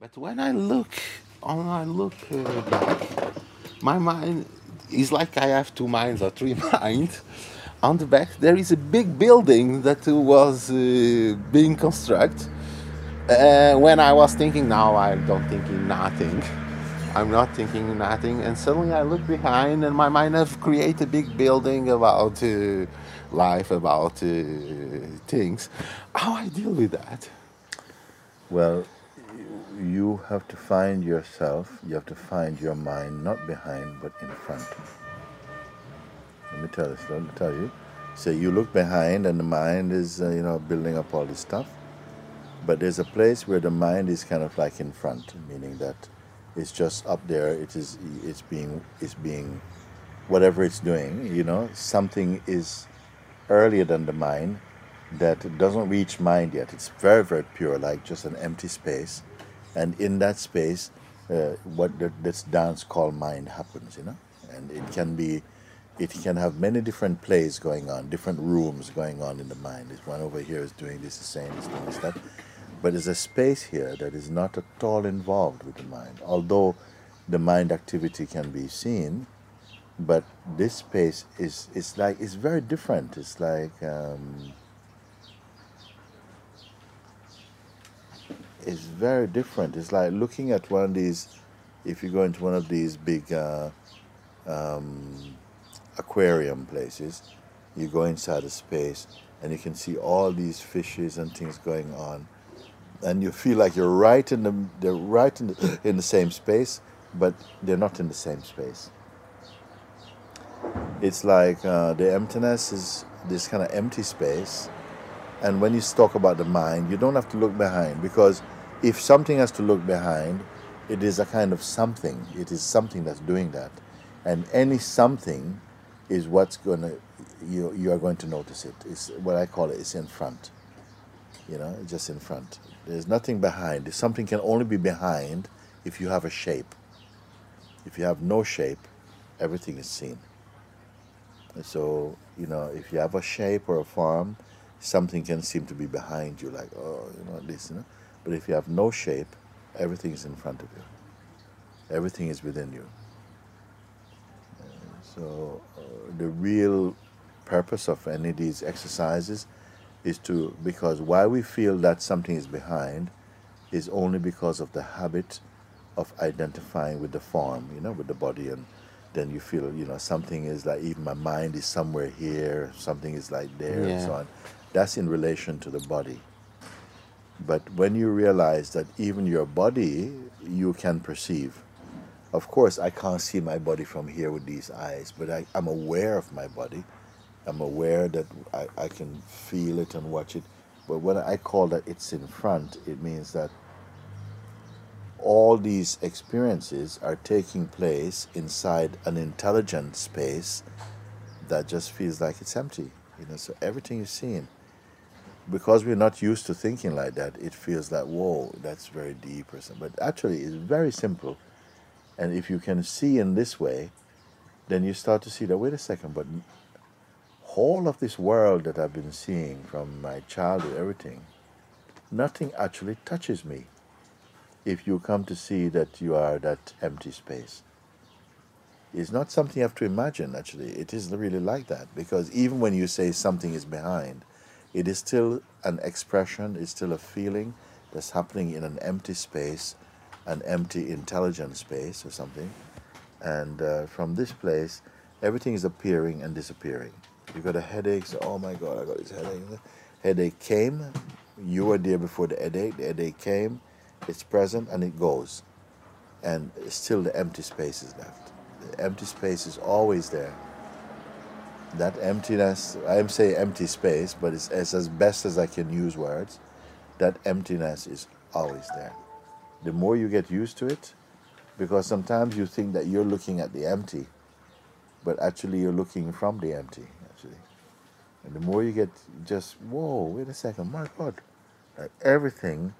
But when I look, when I look uh, back, my mind is like I have two minds or three minds. On the back, there is a big building that was uh, being constructed. Uh, when I was thinking, now I don't thinking nothing. I'm not thinking nothing, and suddenly I look behind, and my mind have created a big building about uh, life, about uh, things. How I deal with that? Well, you have to find yourself, you have to find your mind not behind but in front. Let me tell you, let me tell you. So you look behind and the mind is, uh, you know, building up all this stuff. But there's a place where the mind is kind of like in front, meaning that it's just up there. It is, it's being, it's being, whatever it's doing, you know, something is earlier than the mind that doesn't reach mind yet. It's very, very pure, like just an empty space. And in that space, uh, what the, this dance called mind happens, you know. And it can be, it can have many different plays going on, different rooms going on in the mind. This one over here is doing this, is saying this, doing this, that. But there's a space here that is not at all involved with the mind. Although the mind activity can be seen, but this space is, is like, it's very different. It's like, um, it's very different. It's like looking at one of these, if you go into one of these big uh, um, aquarium places, you go inside a space and you can see all these fishes and things going on, and you feel like you're right in the they're right in the, in the same space, but they're not in the same space. It's like uh, the emptiness is this kind of empty space, and when you talk about the mind, you don't have to look behind because if something has to look behind, it is a kind of something. It is something that's doing that. And any something is what's going to, you, you are going to notice it. It's what I call it, it's in front. You know, just in front. There's nothing behind. Something can only be behind if you have a shape. If you have no shape, everything is seen. So, you know, if you have a shape or a form, something can seem to be behind you, like, oh, you know, this, you know. But if you have no shape, everything is in front of you. Everything is within you. Uh, so uh, the real purpose of any of these exercises is to, because why we feel that something is behind is only because of the habit of identifying with the form, you know, with the body and then you feel, you know, something is like even my mind is somewhere here, something is like there and so on. That's in relation to the body. But when you realize that even your body you can perceive, of course, I can't see my body from here with these eyes, but I, I'm aware of my body. I'm aware that I, I can feel it and watch it. But when I call that it's in front, it means that all these experiences are taking place inside an intelligent space that just feels like it's empty. You know, so everything is seen because we're not used to thinking like that, it feels like, whoa, that's very deep or something. But actually, it's very simple. And if you can see in this way, then you start to see that, wait a second, but whole of this world that I've been seeing from my childhood, everything, nothing actually touches me if you come to see that you are that empty space. It's not something you have to imagine, actually. It is really like that. Because even when you say something is behind, it is still an expression, it's still a feeling that's happening in an empty space, an empty intelligent space or something. And uh, from this place, everything is appearing and disappearing. You got a headache, so, oh my God, I got this headache. Headache came, you were there before the headache, the headache came, it's present and it goes. And still the empty space is left. The empty space is always there that emptiness i'm saying empty space but it's, it's as best as i can use words that emptiness is always there. The more you get used to it because sometimes you think that you're looking at the empty but actually you're looking from the empty actually. And the more you get just whoa wait a second my god. Like everything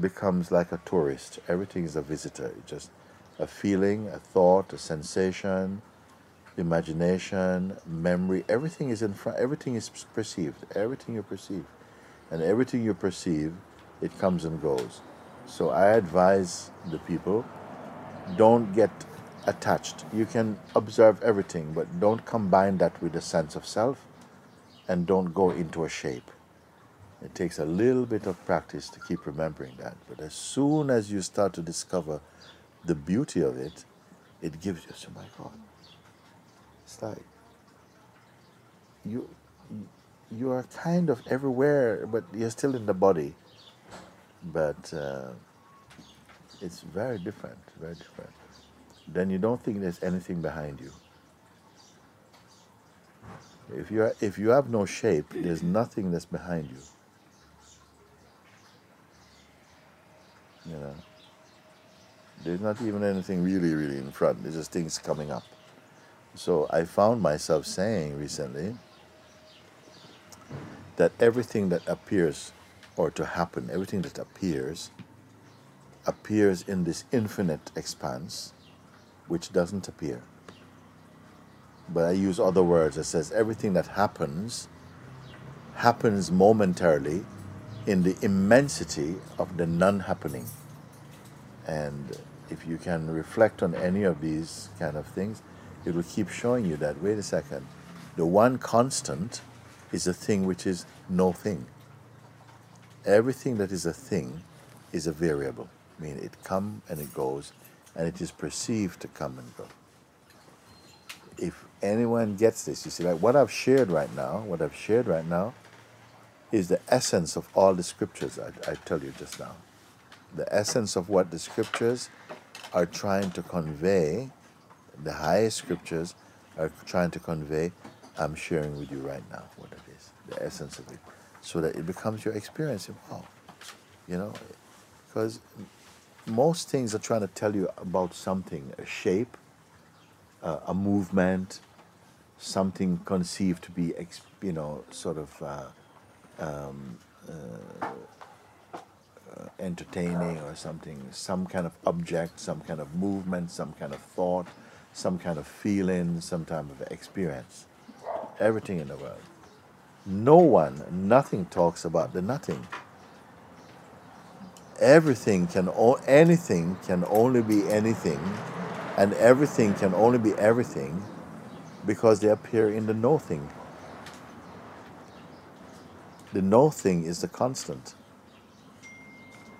becomes like a tourist. Everything is a visitor. Just a feeling a thought a sensation imagination, memory, everything is in front, everything is perceived, everything you perceive. And everything you perceive, it comes and goes. So I advise the people don't get attached. You can observe everything, but don't combine that with a sense of self and don't go into a shape. It takes a little bit of practice to keep remembering that. But as soon as you start to discover the beauty of it, it gives you, oh my God, it's like you, you are kind of everywhere, but you're still in the body. But uh, it's very different, very different. Then you don't think there's anything behind you. If you are, if you have no shape, there's nothing that's behind you. You know, there's not even anything really, really in front. There's just things coming up. So I found myself saying recently that everything that appears or to happen, everything that appears, appears in this infinite expanse which doesn't appear. But I use other words that says everything that happens happens momentarily in the immensity of the non-happening. And if you can reflect on any of these kind of things, it will keep showing you that, wait a second, the one constant is a thing which is no thing. Everything that is a thing is a variable. I mean, it comes and it goes, and it is perceived to come and go. If anyone gets this, you see, like what I've shared right now, what I've shared right now is the essence of all the scriptures I, I tell you just now. The essence of what the scriptures are trying to convey, the highest scriptures are trying to convey, I'm sharing with you right now what it is, the essence of it, so that it becomes your experience. Wow, you know, because most things are trying to tell you about something, a shape, uh, a movement, something conceived to be, you know, sort of uh, um, uh, uh, entertaining or something, some kind of object, some kind of movement, some kind of thought, some kind of feeling, some type of experience. Everything in the world. No one, nothing talks about the nothing everything can o- anything can only be anything and everything can only be everything because they appear in the nothing. the nothing is the constant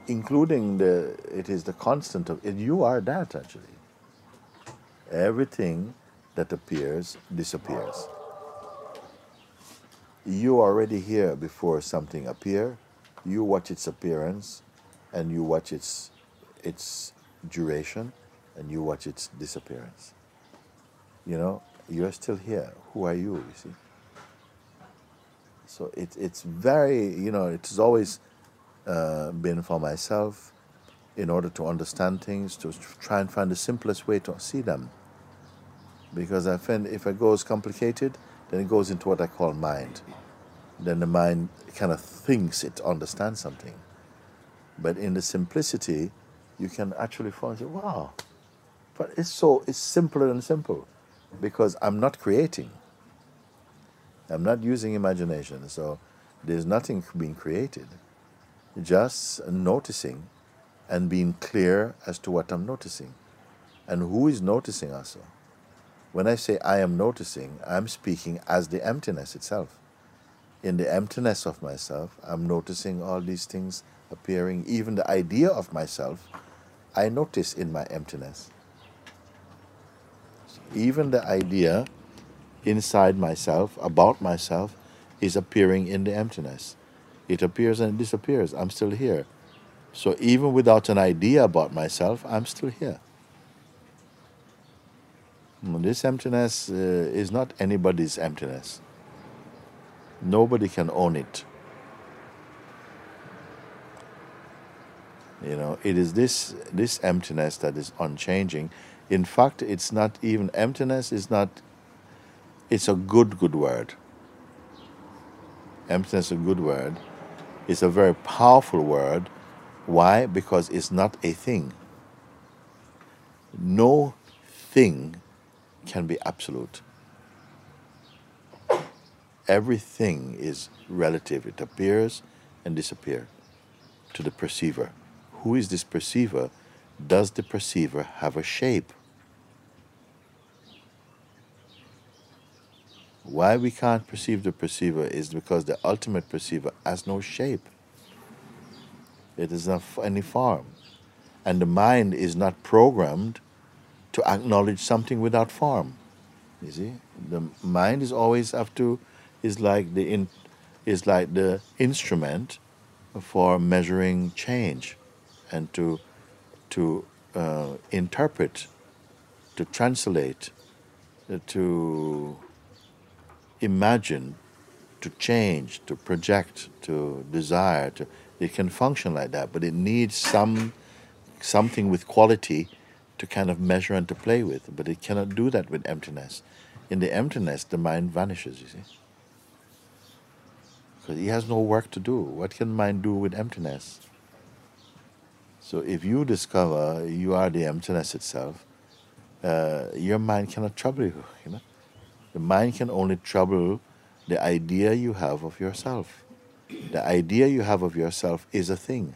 including the it is the constant of you are that actually everything that appears disappears you are already here before something appear you watch its appearance and you watch its its duration and you watch its disappearance. You know, you're still here. Who are you, you see? So it, it's very, you know, it's always uh, been for myself in order to understand things, to try and find the simplest way to see them. Because I find if it goes complicated, then it goes into what I call mind. Then the mind kind of thinks it understands something. But in the simplicity, you can actually find, say, wow, but it's so, it's simpler than simple because I'm not creating. I'm not using imagination, so there's nothing being created. Just noticing and being clear as to what I'm noticing and who is noticing also. When I say I am noticing, I'm speaking as the emptiness itself. In the emptiness of myself, I'm noticing all these things appearing, even the idea of myself, I notice in my emptiness. Even the idea inside myself, about myself, is appearing in the emptiness. It appears and it disappears. I'm still here. So even without an idea about myself, I'm still here. This emptiness uh, is not anybody's emptiness. Nobody can own it. You know, it is this this emptiness that is unchanging. In fact, it's not even emptiness is not it's a good good word. Emptiness is a good word. It's a very powerful word. Why? Because it's not a thing. No thing can be absolute. Everything is relative. It appears and disappears to the perceiver who is this perceiver? Does the perceiver have a shape? Why we can't perceive the perceiver is because the ultimate perceiver has no shape. It is not any form. And the mind is not programmed to acknowledge something without form. You see? The mind is always have to is like the in, is like the instrument for measuring change and to to uh, interpret, to translate, uh, to imagine, to change, to project, to desire. To, it can function like that, but it needs some something with quality to kind of measure and to play with. But it cannot do that with emptiness. In the emptiness, the mind vanishes. You see, because he has no work to do. What can mind do with emptiness? So if you discover you are the emptiness itself, uh, your mind cannot trouble you. You know, the mind can only trouble the idea you have of yourself. The idea you have of yourself is a thing.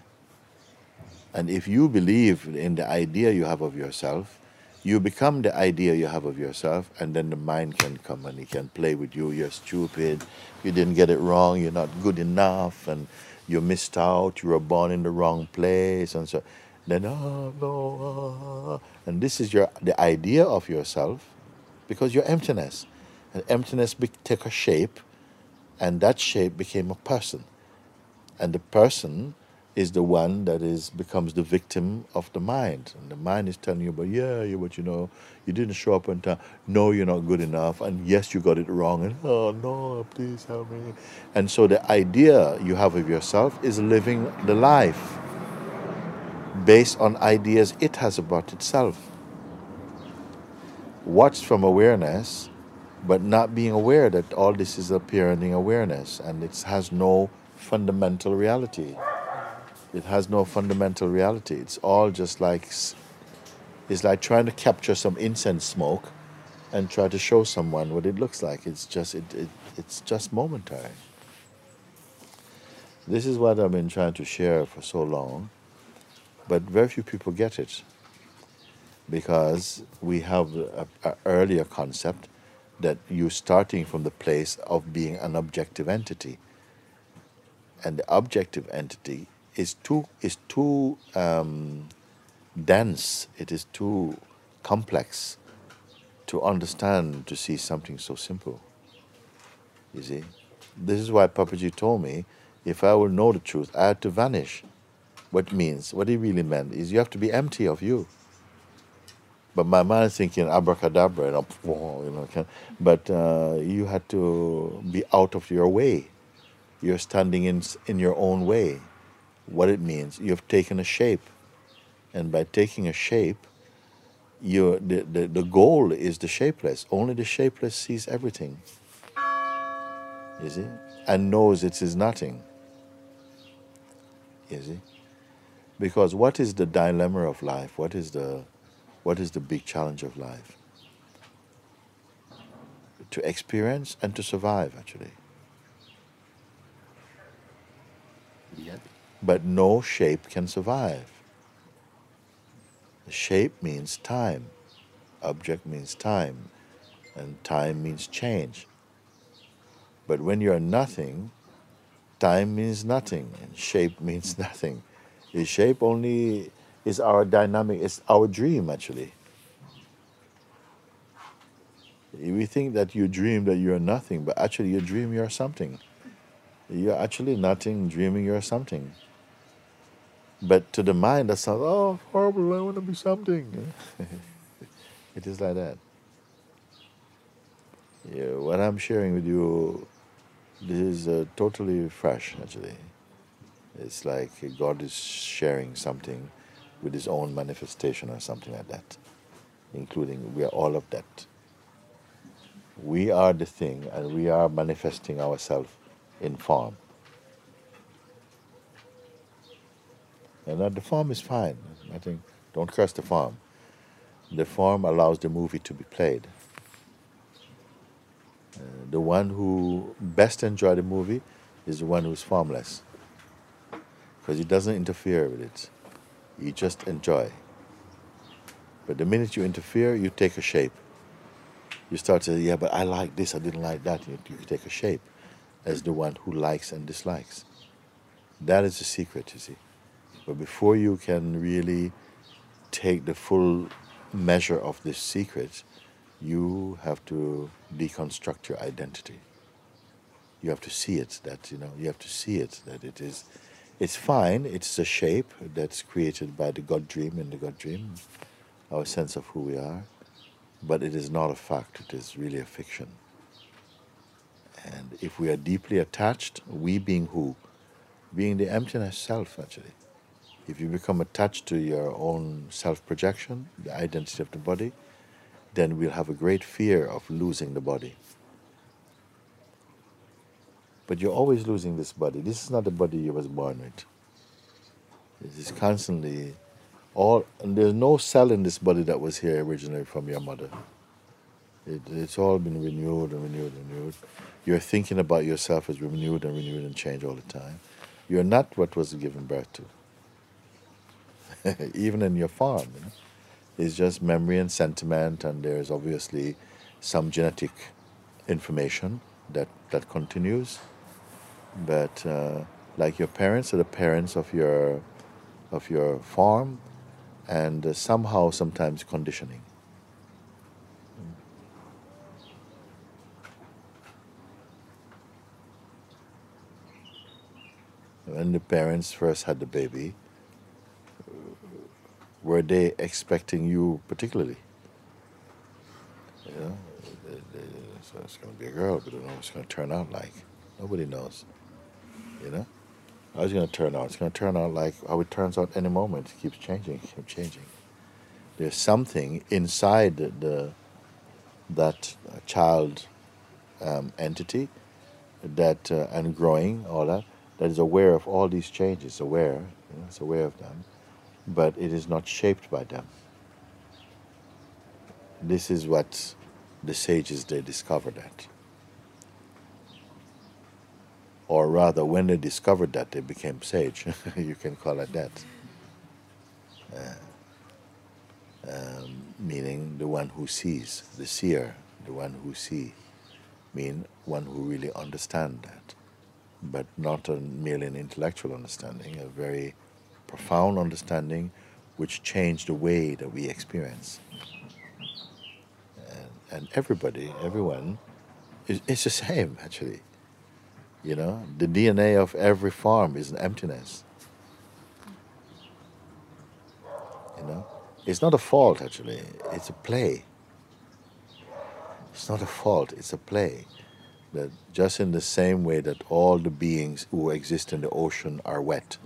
And if you believe in the idea you have of yourself, you become the idea you have of yourself, and then the mind can come and it can play with you. You're stupid, you didn't get it wrong, you're not good enough, and you missed out, you were born in the wrong place, and so then oh no, ah. and this is your the idea of yourself, because you're emptiness, and emptiness be, take a shape, and that shape became a person, and the person is the one that is becomes the victim of the mind, and the mind is telling you, but yeah, you but you know, you didn't show up on time. No, you're not good enough, and yes, you got it wrong, and oh no, please help me. And so the idea you have of yourself is living the life based on ideas it has about itself. Watched from awareness, but not being aware that all this is appearing in awareness and it has no fundamental reality. It has no fundamental reality. It's all just like it's like trying to capture some incense smoke and try to show someone what it looks like. It's just it, it it's just momentary. This is what I've been trying to share for so long, but very few people get it because we have an earlier concept that you're starting from the place of being an objective entity. And the objective entity is too is too um, dense. It is too complex to understand to see something so simple. You see, this is why Papaji told me, if I will know the truth, I had to vanish. What means? What he really meant is you have to be empty of you. But my mind is thinking abracadabra, and you know, but uh, you had to be out of your way. You're standing in in your own way what it means. You've taken a shape. And by taking a shape, you the, the, the goal is the shapeless. Only the shapeless sees everything. You see? And knows it is nothing. You see? Because what is the dilemma of life? What is the what is the big challenge of life? To experience and to survive actually. Yep but no shape can survive. The shape means time, object means time, and time means change. But when you're nothing, time means nothing, and shape means nothing. The shape only is our dynamic, it's our dream actually. We think that you dream that you're nothing, but actually you dream you're something. You're actually nothing, dreaming you're something. But to the mind, that sounds, oh, horrible, I want to be something. it is like that. Yeah, what I'm sharing with you, this is uh, totally fresh, actually. It's like God is sharing something with His own manifestation or something like that, including we are all of that. We are the thing, and we are manifesting ourselves in form. And the form is fine. I think don't curse the form. The form allows the movie to be played. Uh, the one who best enjoy the movie is the one who's formless because it doesn't interfere with it. You just enjoy. But the minute you interfere, you take a shape. You start to say, yeah, but I like this, I didn't like that. You, you take a shape as the one who likes and dislikes. That is the secret, you see. But before you can really take the full measure of this secret, you have to deconstruct your identity. You have to see it that, you know, you have to see it that it is, it's fine, it's a shape that's created by the God dream in the God dream, our sense of who we are, but it is not a fact, it is really a fiction. And if we are deeply attached, we being who? Being the emptiness self, actually. If you become attached to your own self projection, the identity of the body, then we'll have a great fear of losing the body. But you're always losing this body. This is not the body you was born with. This is constantly all there's no cell in this body that was here originally from your mother. It, it's all been renewed and renewed and renewed. Your thinking about yourself is renewed and renewed and changed all the time. You're not what was given birth to. Even in your farm, you know? it's just memory and sentiment, and there's obviously some genetic information that, that continues. But uh, like your parents are the parents of your of your farm, and uh, somehow sometimes conditioning. When the parents first had the baby, were they expecting you particularly? You know, they, they, so it's going to be a girl, but I don't know what it's going to turn out like. Nobody knows. You know, how it's going to turn out? It's going to turn out like how it turns out any moment. It keeps changing, keeps changing. There's something inside the, the that child um, entity that uh, and growing all that that is aware of all these changes, aware, you know, it's aware of them, but it is not shaped by them. This is what the sages they discovered that. Or rather, when they discovered that, they became sage. you can call it that. Uh, um, meaning the one who sees, the seer, the one who see, mean one who really understand that but not a, merely an intellectual understanding, a very profound understanding which changed the way that we experience. And, and everybody, everyone, is, is the same actually. You know, the DNA of every farm is an emptiness. You know, it's not a fault actually, it's a play. It's not a fault, it's a play that just in the same way that all the beings who exist in the ocean are wet,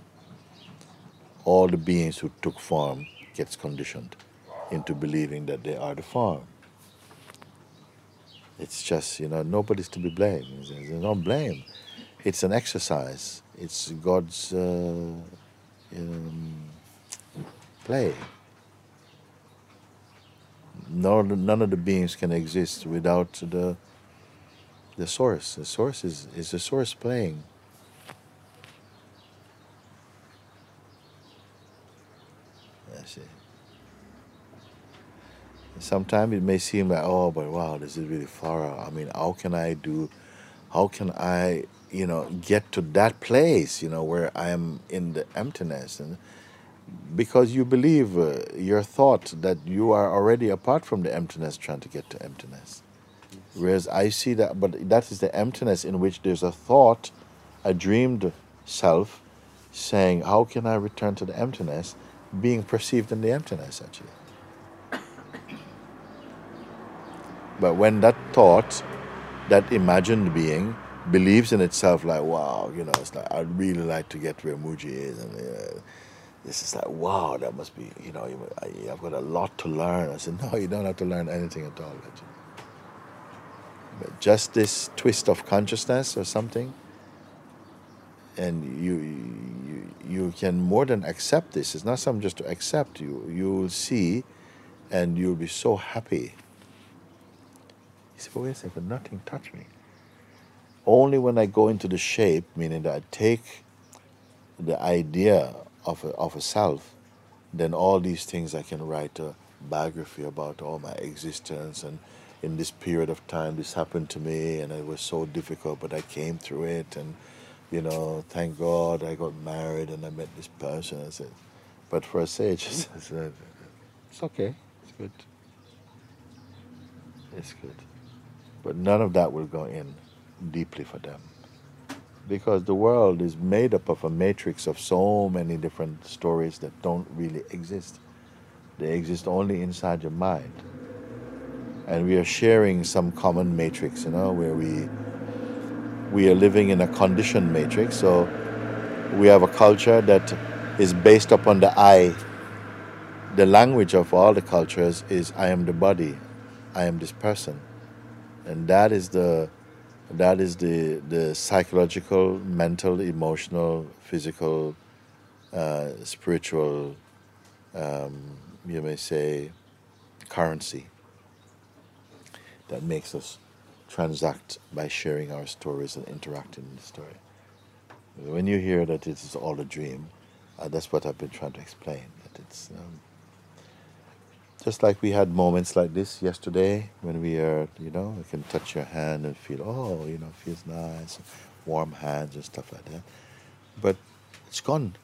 all the beings who took form gets conditioned into believing that they are the form. It's just, you know, nobody's to be blamed. There's no blame. It's an exercise. It's God's uh, um, play. No, none of the beings can exist without the the source. The source is, is the source playing. I see. Sometimes it may seem like, oh, but wow, this is really far out. I mean, how can I do, how can I, you know, get to that place, you know, where I am in the emptiness? And because you believe uh, your thought that you are already apart from the emptiness trying to get to emptiness. Whereas I see that, but that is the emptiness in which there's a thought, a dreamed self, saying, How can I return to the emptiness? Being perceived in the emptiness, actually. But when that thought, that imagined being, believes in itself, like, wow, you know, it's like, I'd really like to get where Mooji is. And uh, this is like, wow, that must be, you know, I've got a lot to learn. I said, no, you don't have to learn anything at all, actually just this twist of consciousness or something and you, you you can more than accept this. It's not something just to accept. You you'll see and you'll be so happy. He said but wait a second nothing touched me. Only when i go into the shape meaning that i take the idea of a, of a self then all these things I can write a biography about all my existence. And in this period of time this happened to me and it was so difficult but I came through it. And you know thank God I got married and I met this person I said. But for a sage I said, it's okay. It's good. It's good. But none of that will go in deeply for them. Because the world is made up of a matrix of so many different stories that don't really exist. They exist only inside your mind. And we are sharing some common matrix, you know, where we we are living in a conditioned matrix. So we have a culture that is based upon the I. The language of all the cultures is I am the body, I am this person. And that is the that is the, the psychological, mental, emotional, physical, uh, spiritual, um, you may say, currency that makes us transact by sharing our stories and interacting in the story. When you hear that it is all a dream, uh, that's what I've been trying to explain. That it's um, just like we had moments like this yesterday when we are, you know, we can touch your hand and feel, oh, you know, feels nice, warm hands and stuff like that. But it's gone.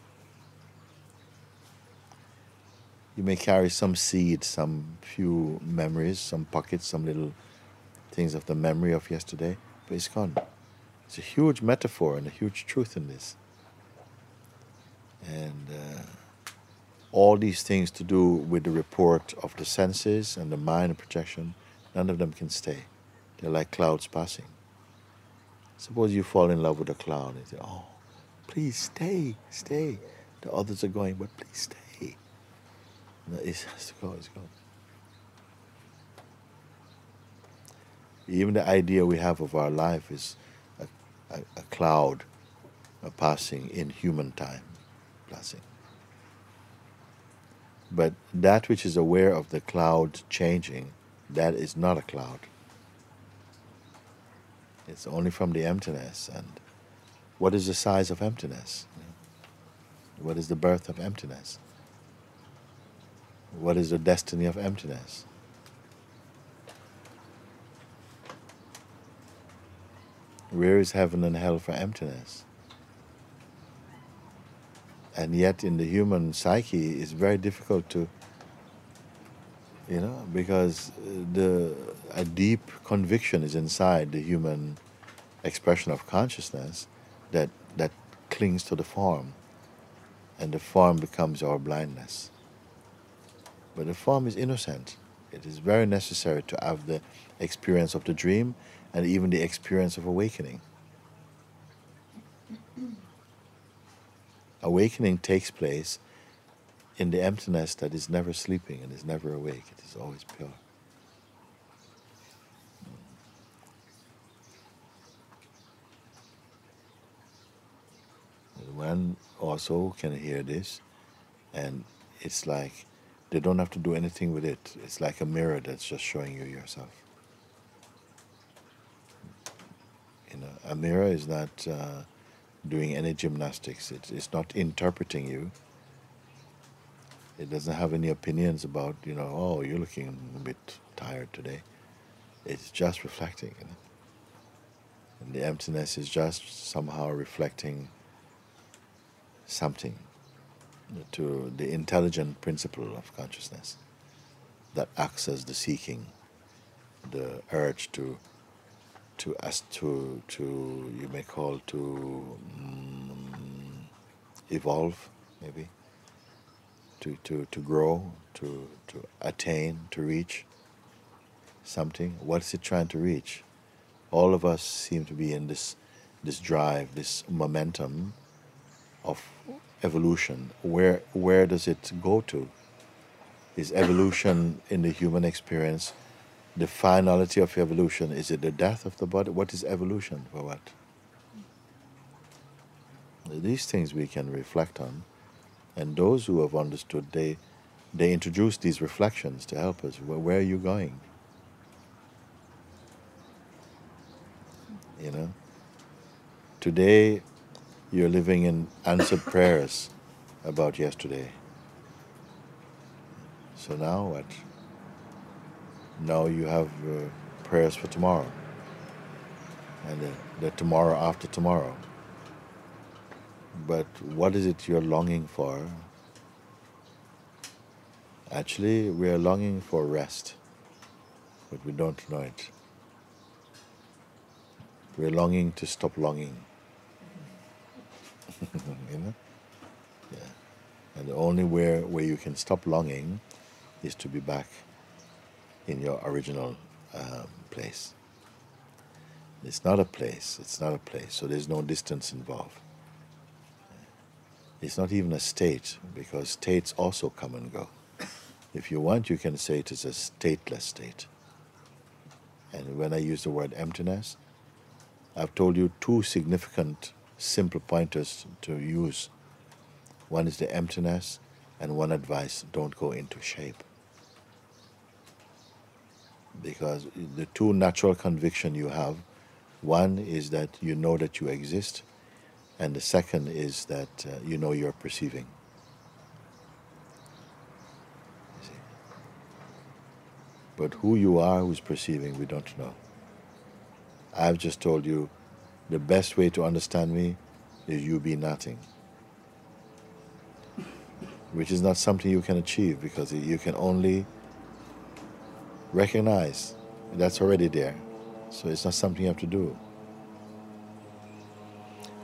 You may carry some seed, some few memories, some pockets, some little things of the memory of yesterday, but it's gone. It's a huge metaphor and a huge truth in this. And uh, all these things to do with the report of the senses and the mind and projection, none of them can stay. They're like clouds passing. Suppose you fall in love with a cloud and say, Oh, please stay, stay. The others are going, but please stay. No, it has to go, it's gone. Even the idea we have of our life is a, a, a cloud a passing in human time, passing. But that which is aware of the cloud changing, that is not a cloud. It's only from the emptiness. And what is the size of emptiness? What is the birth of emptiness? What is the destiny of emptiness? Where is heaven and hell for emptiness? and yet in the human psyche it's very difficult to you know because uh, the a deep conviction is inside the human expression of consciousness that that clings to the form. And the form becomes our blindness. But the form is innocent. It is very necessary to have the experience of the dream and even the experience of awakening awakening takes place in the emptiness that is never sleeping and is never awake. It is always pure. One also can hear this, and it's like they don't have to do anything with it. It's like a mirror that's just showing you yourself. You know, a mirror is not. Uh, doing any gymnastics. It, it's not interpreting you. It doesn't have any opinions about, you know, oh, you're looking a bit tired today. It's just reflecting. You know? And the emptiness is just somehow reflecting something to the intelligent principle of consciousness that acts as the seeking, the urge to to us to to you may call to um, evolve maybe to, to, to grow to, to attain to reach something. What is it trying to reach? All of us seem to be in this this drive this momentum of evolution. Where where does it go to? Is evolution in the human experience the finality of evolution? Is it the death of the body? What is evolution for what? These things we can reflect on, and those who have understood, they they introduce these reflections to help us. Where, where are you going? You know. Today, you're living in answered prayers about yesterday. So now what? Now you have uh, prayers for tomorrow, and the, the tomorrow after tomorrow. But what is it you're longing for? Actually, we are longing for rest, but we don't know it. We're longing to stop longing. you know? Yeah. And the only way where you can stop longing is to be back in your original um, place. It's not a place, it's not a place, so there's no distance involved. It's not even a state, because states also come and go. If you want, you can say it is a stateless state. And when I use the word emptiness, I've told you two significant, simple pointers to use. One is the emptiness, and one advice don't go into shape. Because the two natural conviction you have one is that you know that you exist, and the second is that uh, you know you're perceiving. You? But who you are who's perceiving, we don't know. I've just told you the best way to understand me is you be nothing. Which is not something you can achieve because you can only recognize that's already there. So it's not something you have to do.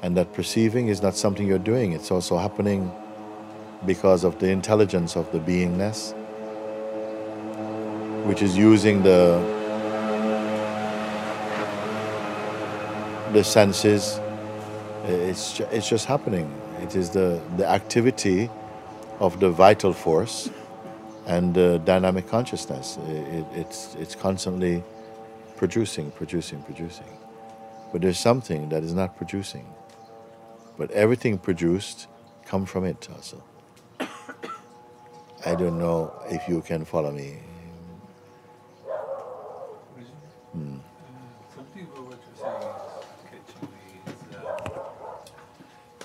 And that perceiving is not something you're doing, it's also happening because of the intelligence of the beingness, which is using the the senses. It's, it's just happening. It is the, the activity of the vital force and the dynamic consciousness. It, it's, it's constantly producing, producing, producing. But there's something that is not producing. But everything produced come from it also. I don't know if you can follow me. Hmm. Uh,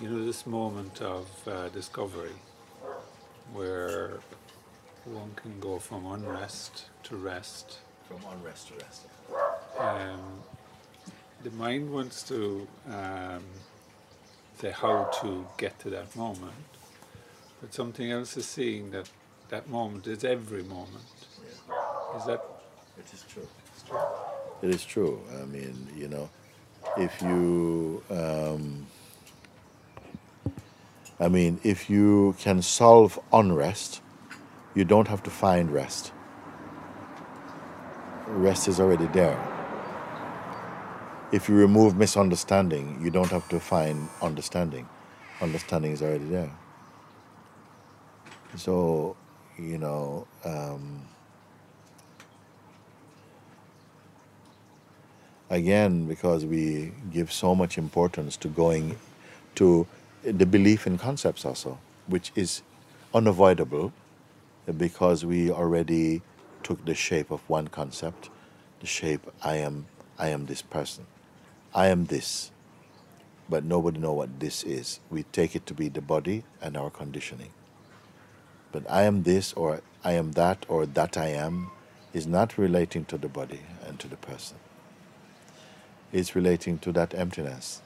you know, this moment of uh, discovery where one can go from unrest to rest. From unrest to rest. Um, the mind wants to um, say how to get to that moment, but something else is seeing that that moment is every moment. Is that It is true. It is true. I mean, you know, if you, um, I mean, if you can solve unrest, you don't have to find rest. Rest is already there. If you remove misunderstanding, you don't have to find understanding. Understanding is already there. So, you know, um, again because we give so much importance to going to the belief in concepts also which is unavoidable because we already took the shape of one concept the shape i am i am this person. I am this. But nobody know what this is. We take it to be the body and our conditioning. But i am this or i am that or that i am is not relating to the body and to the person. Is relating to that emptiness.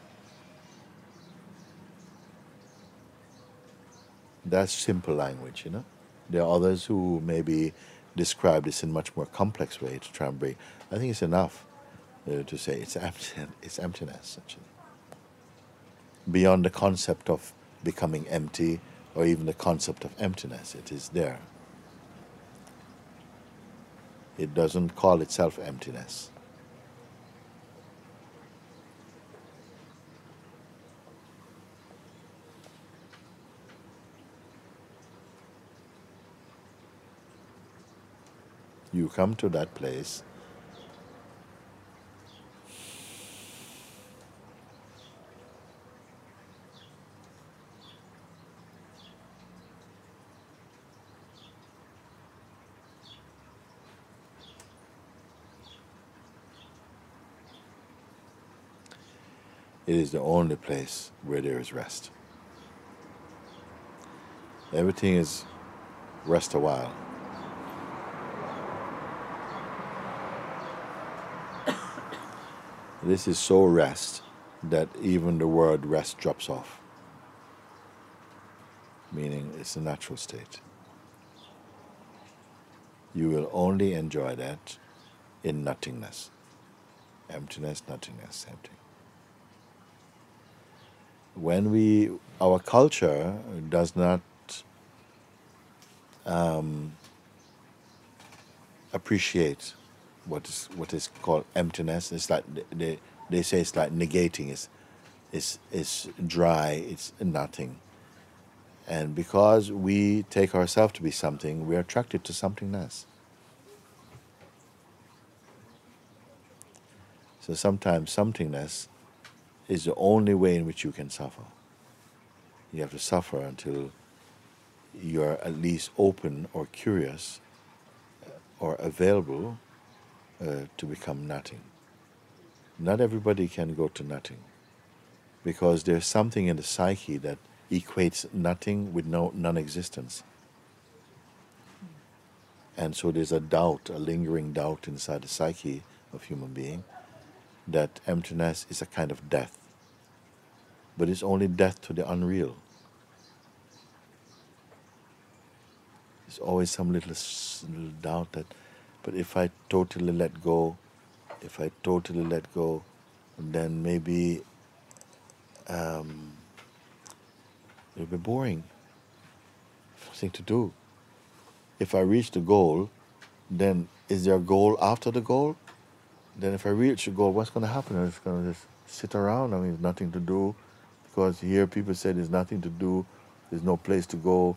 That's simple language, you know. There are others who maybe describe this in much more complex way to try and bring. I think it's enough uh, to say it's empty. It's emptiness, actually. Beyond the concept of becoming empty, or even the concept of emptiness, it is there. It doesn't call itself emptiness. You come to that place It is the only place where there is rest. Everything is rest a while This is so rest that even the word rest drops off, meaning it's a natural state. You will only enjoy that in nothingness. Emptiness, nothingness, empty. When we, our culture does not um, appreciate what is what is called emptiness. It's like they, they say it's like negating. It's, it's, it's dry. It's nothing. And because we take ourselves to be something, we're attracted to something else. So sometimes somethingness is the only way in which you can suffer. You have to suffer until you're at least open or curious uh, or available uh, to become nothing. Not everybody can go to nothing because there's something in the psyche that equates nothing with no non-existence. And so there's a doubt, a lingering doubt inside the psyche of human being that emptiness is a kind of death. But it's only death to the unreal. There's always some little doubt that, but if I totally let go, if I totally let go, then maybe um, it'll be boring. Nothing to do. If I reach the goal, then is there a goal after the goal? Then if I reach the goal, what's going to happen? I'm just going to just sit around. I mean, there's nothing to do, because here people say there's nothing to do, there's no place to go,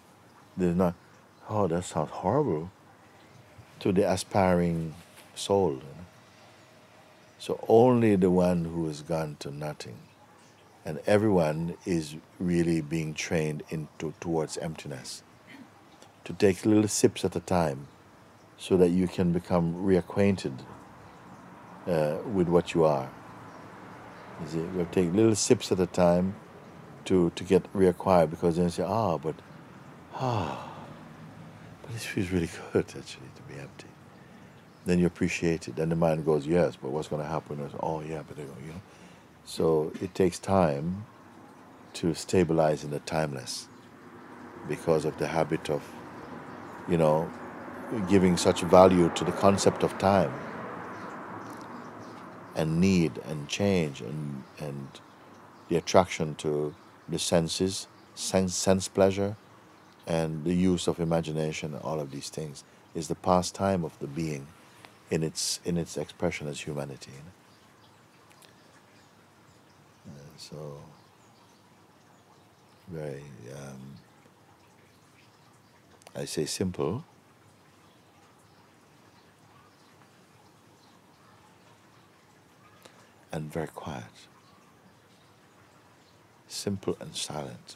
there's not. Oh, that sounds horrible to the aspiring soul. So only the one who has gone to nothing, and everyone is really being trained into towards emptiness. To take little sips at a time, so that you can become reacquainted uh, with what you are. You see, we have to take little sips at a time to to get reacquired, because then you say, ah, but ah, but this feels really good actually to be empty then you appreciate it. Then the mind goes, yes, but what's going to happen is, oh yeah, but you know. So it takes time to stabilize in the timeless because of the habit of, you know, giving such value to the concept of time and need and change and, and the attraction to the senses, sense, sense pleasure, and the use of imagination, all of these things is the pastime of the being in its in its expression as humanity. So very, um, I say simple. And very quiet. Simple and silent.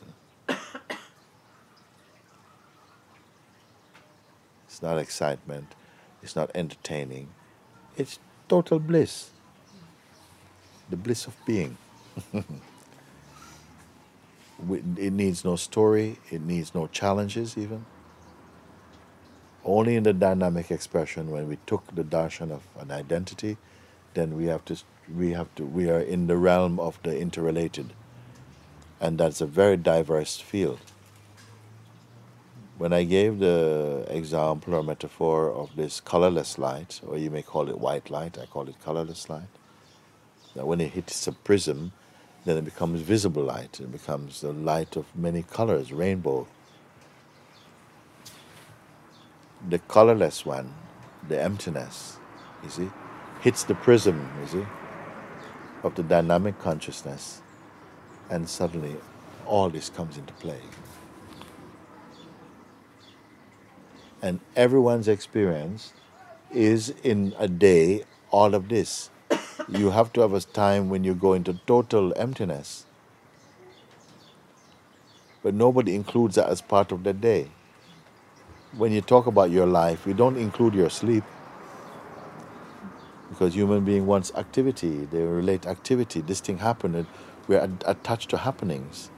It's not excitement it's not entertaining. It's total bliss. The bliss of being. it needs no story, it needs no challenges, even. Only in the dynamic expression, when we took the darshan of an identity, then we have to, we have to, we are in the realm of the interrelated. And that's a very diverse field when I gave the example or metaphor of this colorless light, or you may call it white light, I call it colorless light, that when it hits a prism, then it becomes visible light. It becomes the light of many colors, rainbow. The colorless one, the emptiness, you see, hits the prism, you see, of the dynamic consciousness, and suddenly all this comes into play. And everyone's experience is in a day all of this. you have to have a time when you go into total emptiness. But nobody includes that as part of the day. When you talk about your life, you don't include your sleep. Because human being wants activity, they relate activity. This thing happened, we're attached to happenings.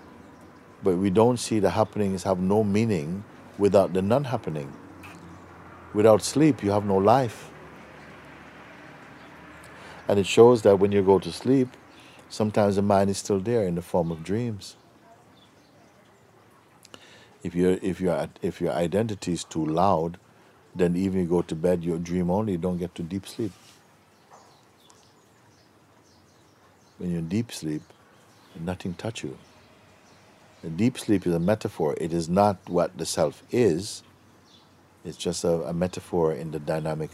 But we don't see the happenings have no meaning without the non happening. Without sleep, you have no life. And it shows that when you go to sleep, sometimes the mind is still there in the form of dreams. If your if your if your identity is too loud, then even you go to bed, you dream only, you don't get to deep sleep. When you're in deep sleep, nothing touch you. Deep sleep is a metaphor. It is not what the self is. It's just a, a metaphor in the dynamic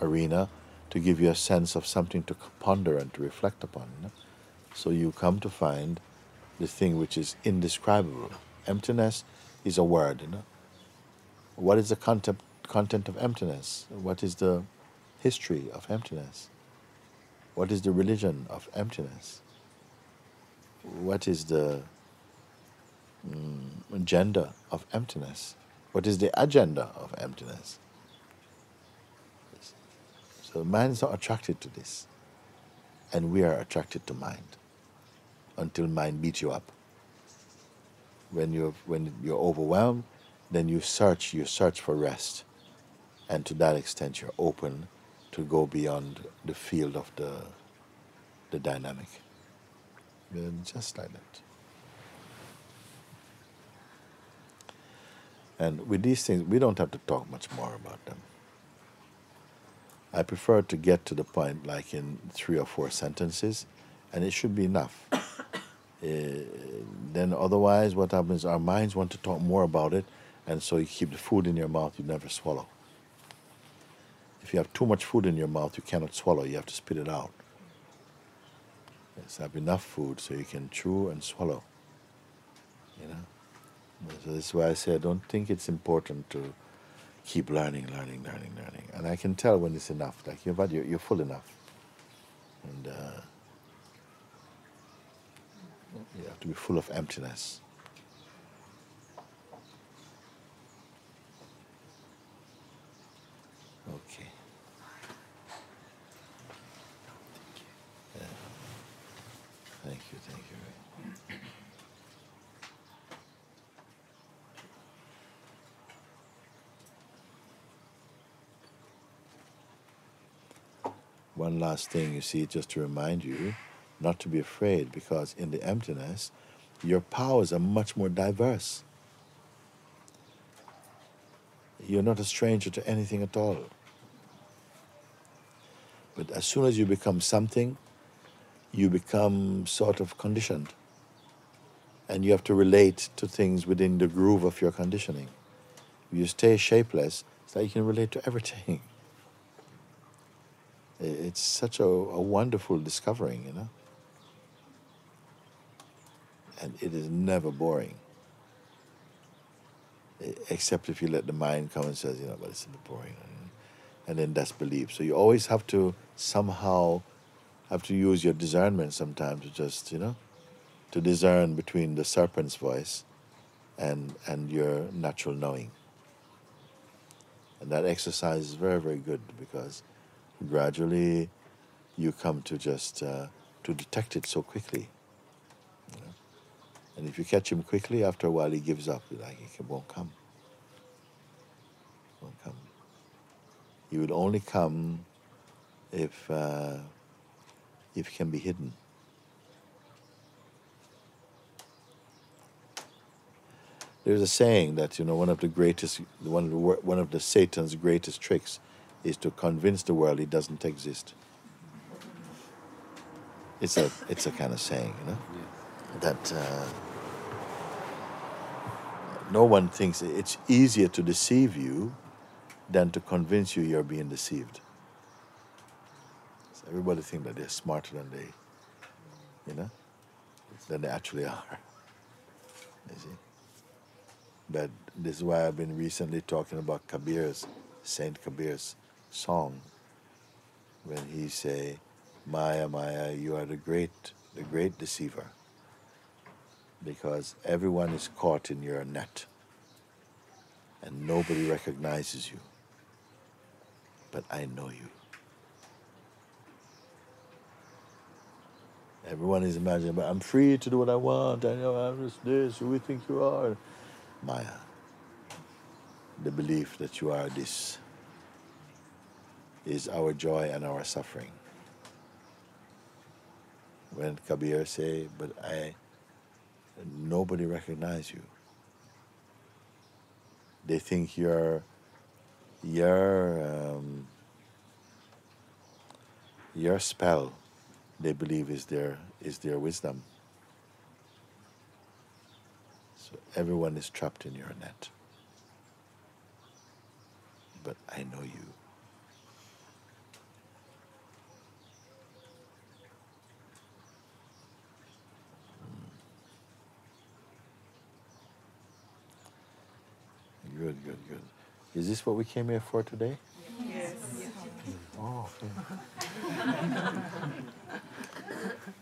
arena to give you a sense of something to ponder and to reflect upon. So you come to find the thing which is indescribable. Emptiness is a word. You know? What is the content, content of emptiness? What is the history of emptiness? What is the religion of emptiness? What is the mm, gender of emptiness? What is the agenda of emptiness? So mind is not attracted to this, and we are attracted to mind until mind beats you up. When you're when you're overwhelmed, then you search you search for rest, and to that extent you're open to go beyond the field of the the dynamic. Yeah, Just like that. And with these things, we don't have to talk much more about them. I prefer to get to the point like in three or four sentences, and it should be enough. Eh, then otherwise, what happens? Our minds want to talk more about it, and so you keep the food in your mouth you never swallow. If you have too much food in your mouth, you cannot swallow. You have to spit it out. Yes, have enough food so you can chew and swallow. You know. So this is why I say I don't think it's important to keep learning, learning, learning, learning. And I can tell when it's enough. Like had, you're, you're full enough, and uh, you have to be full of emptiness. Okay. Yeah. Thank you, thank you. One last thing, you see, just to remind you not to be afraid because in the emptiness, your powers are much more diverse. You're not a stranger to anything at all. But as soon as you become something, you become sort of conditioned. And you have to relate to things within the groove of your conditioning. If you stay shapeless, like you can relate to everything. It's such a, a wonderful discovering, you know. And it is never boring. Except if you let the mind come and says, you know, but it's a bit boring. And then that's belief. So you always have to somehow have to use your discernment sometimes to just, you know, to discern between the serpent's voice and and your natural knowing. And that exercise is very, very good because gradually you come to just uh, to detect it so quickly. You know? And if you catch him quickly, after a while he gives up. Like he won't come. Won't come. He will only come if uh, if can be hidden. There's a saying that you know one of the greatest, one of the, one of the Satan's greatest tricks, is to convince the world it doesn't exist. It's a it's a kind of saying, you know, that uh, no one thinks it's easier to deceive you than to convince you you're being deceived. So everybody thinks that they're smarter than they, you know, than they actually are. You see. But this is why I've been recently talking about Kabir's, Saint Kabir's song, when he say, Maya, Maya, you are the great, the great deceiver. Because everyone is caught in your net and nobody recognizes you. But I know you. Everyone is imagining, but I'm free to do what I want. I know I'm just this. Who we think you are? Maya. The belief that you are this is our joy and our suffering. when Kabir say, but I, nobody recognize you. They think you're, your, um, your spell, they believe is their, is their wisdom. So everyone is trapped in your net. But I know you. good, good, good. Is this what we came here for today? Yes. yes. Oh, okay.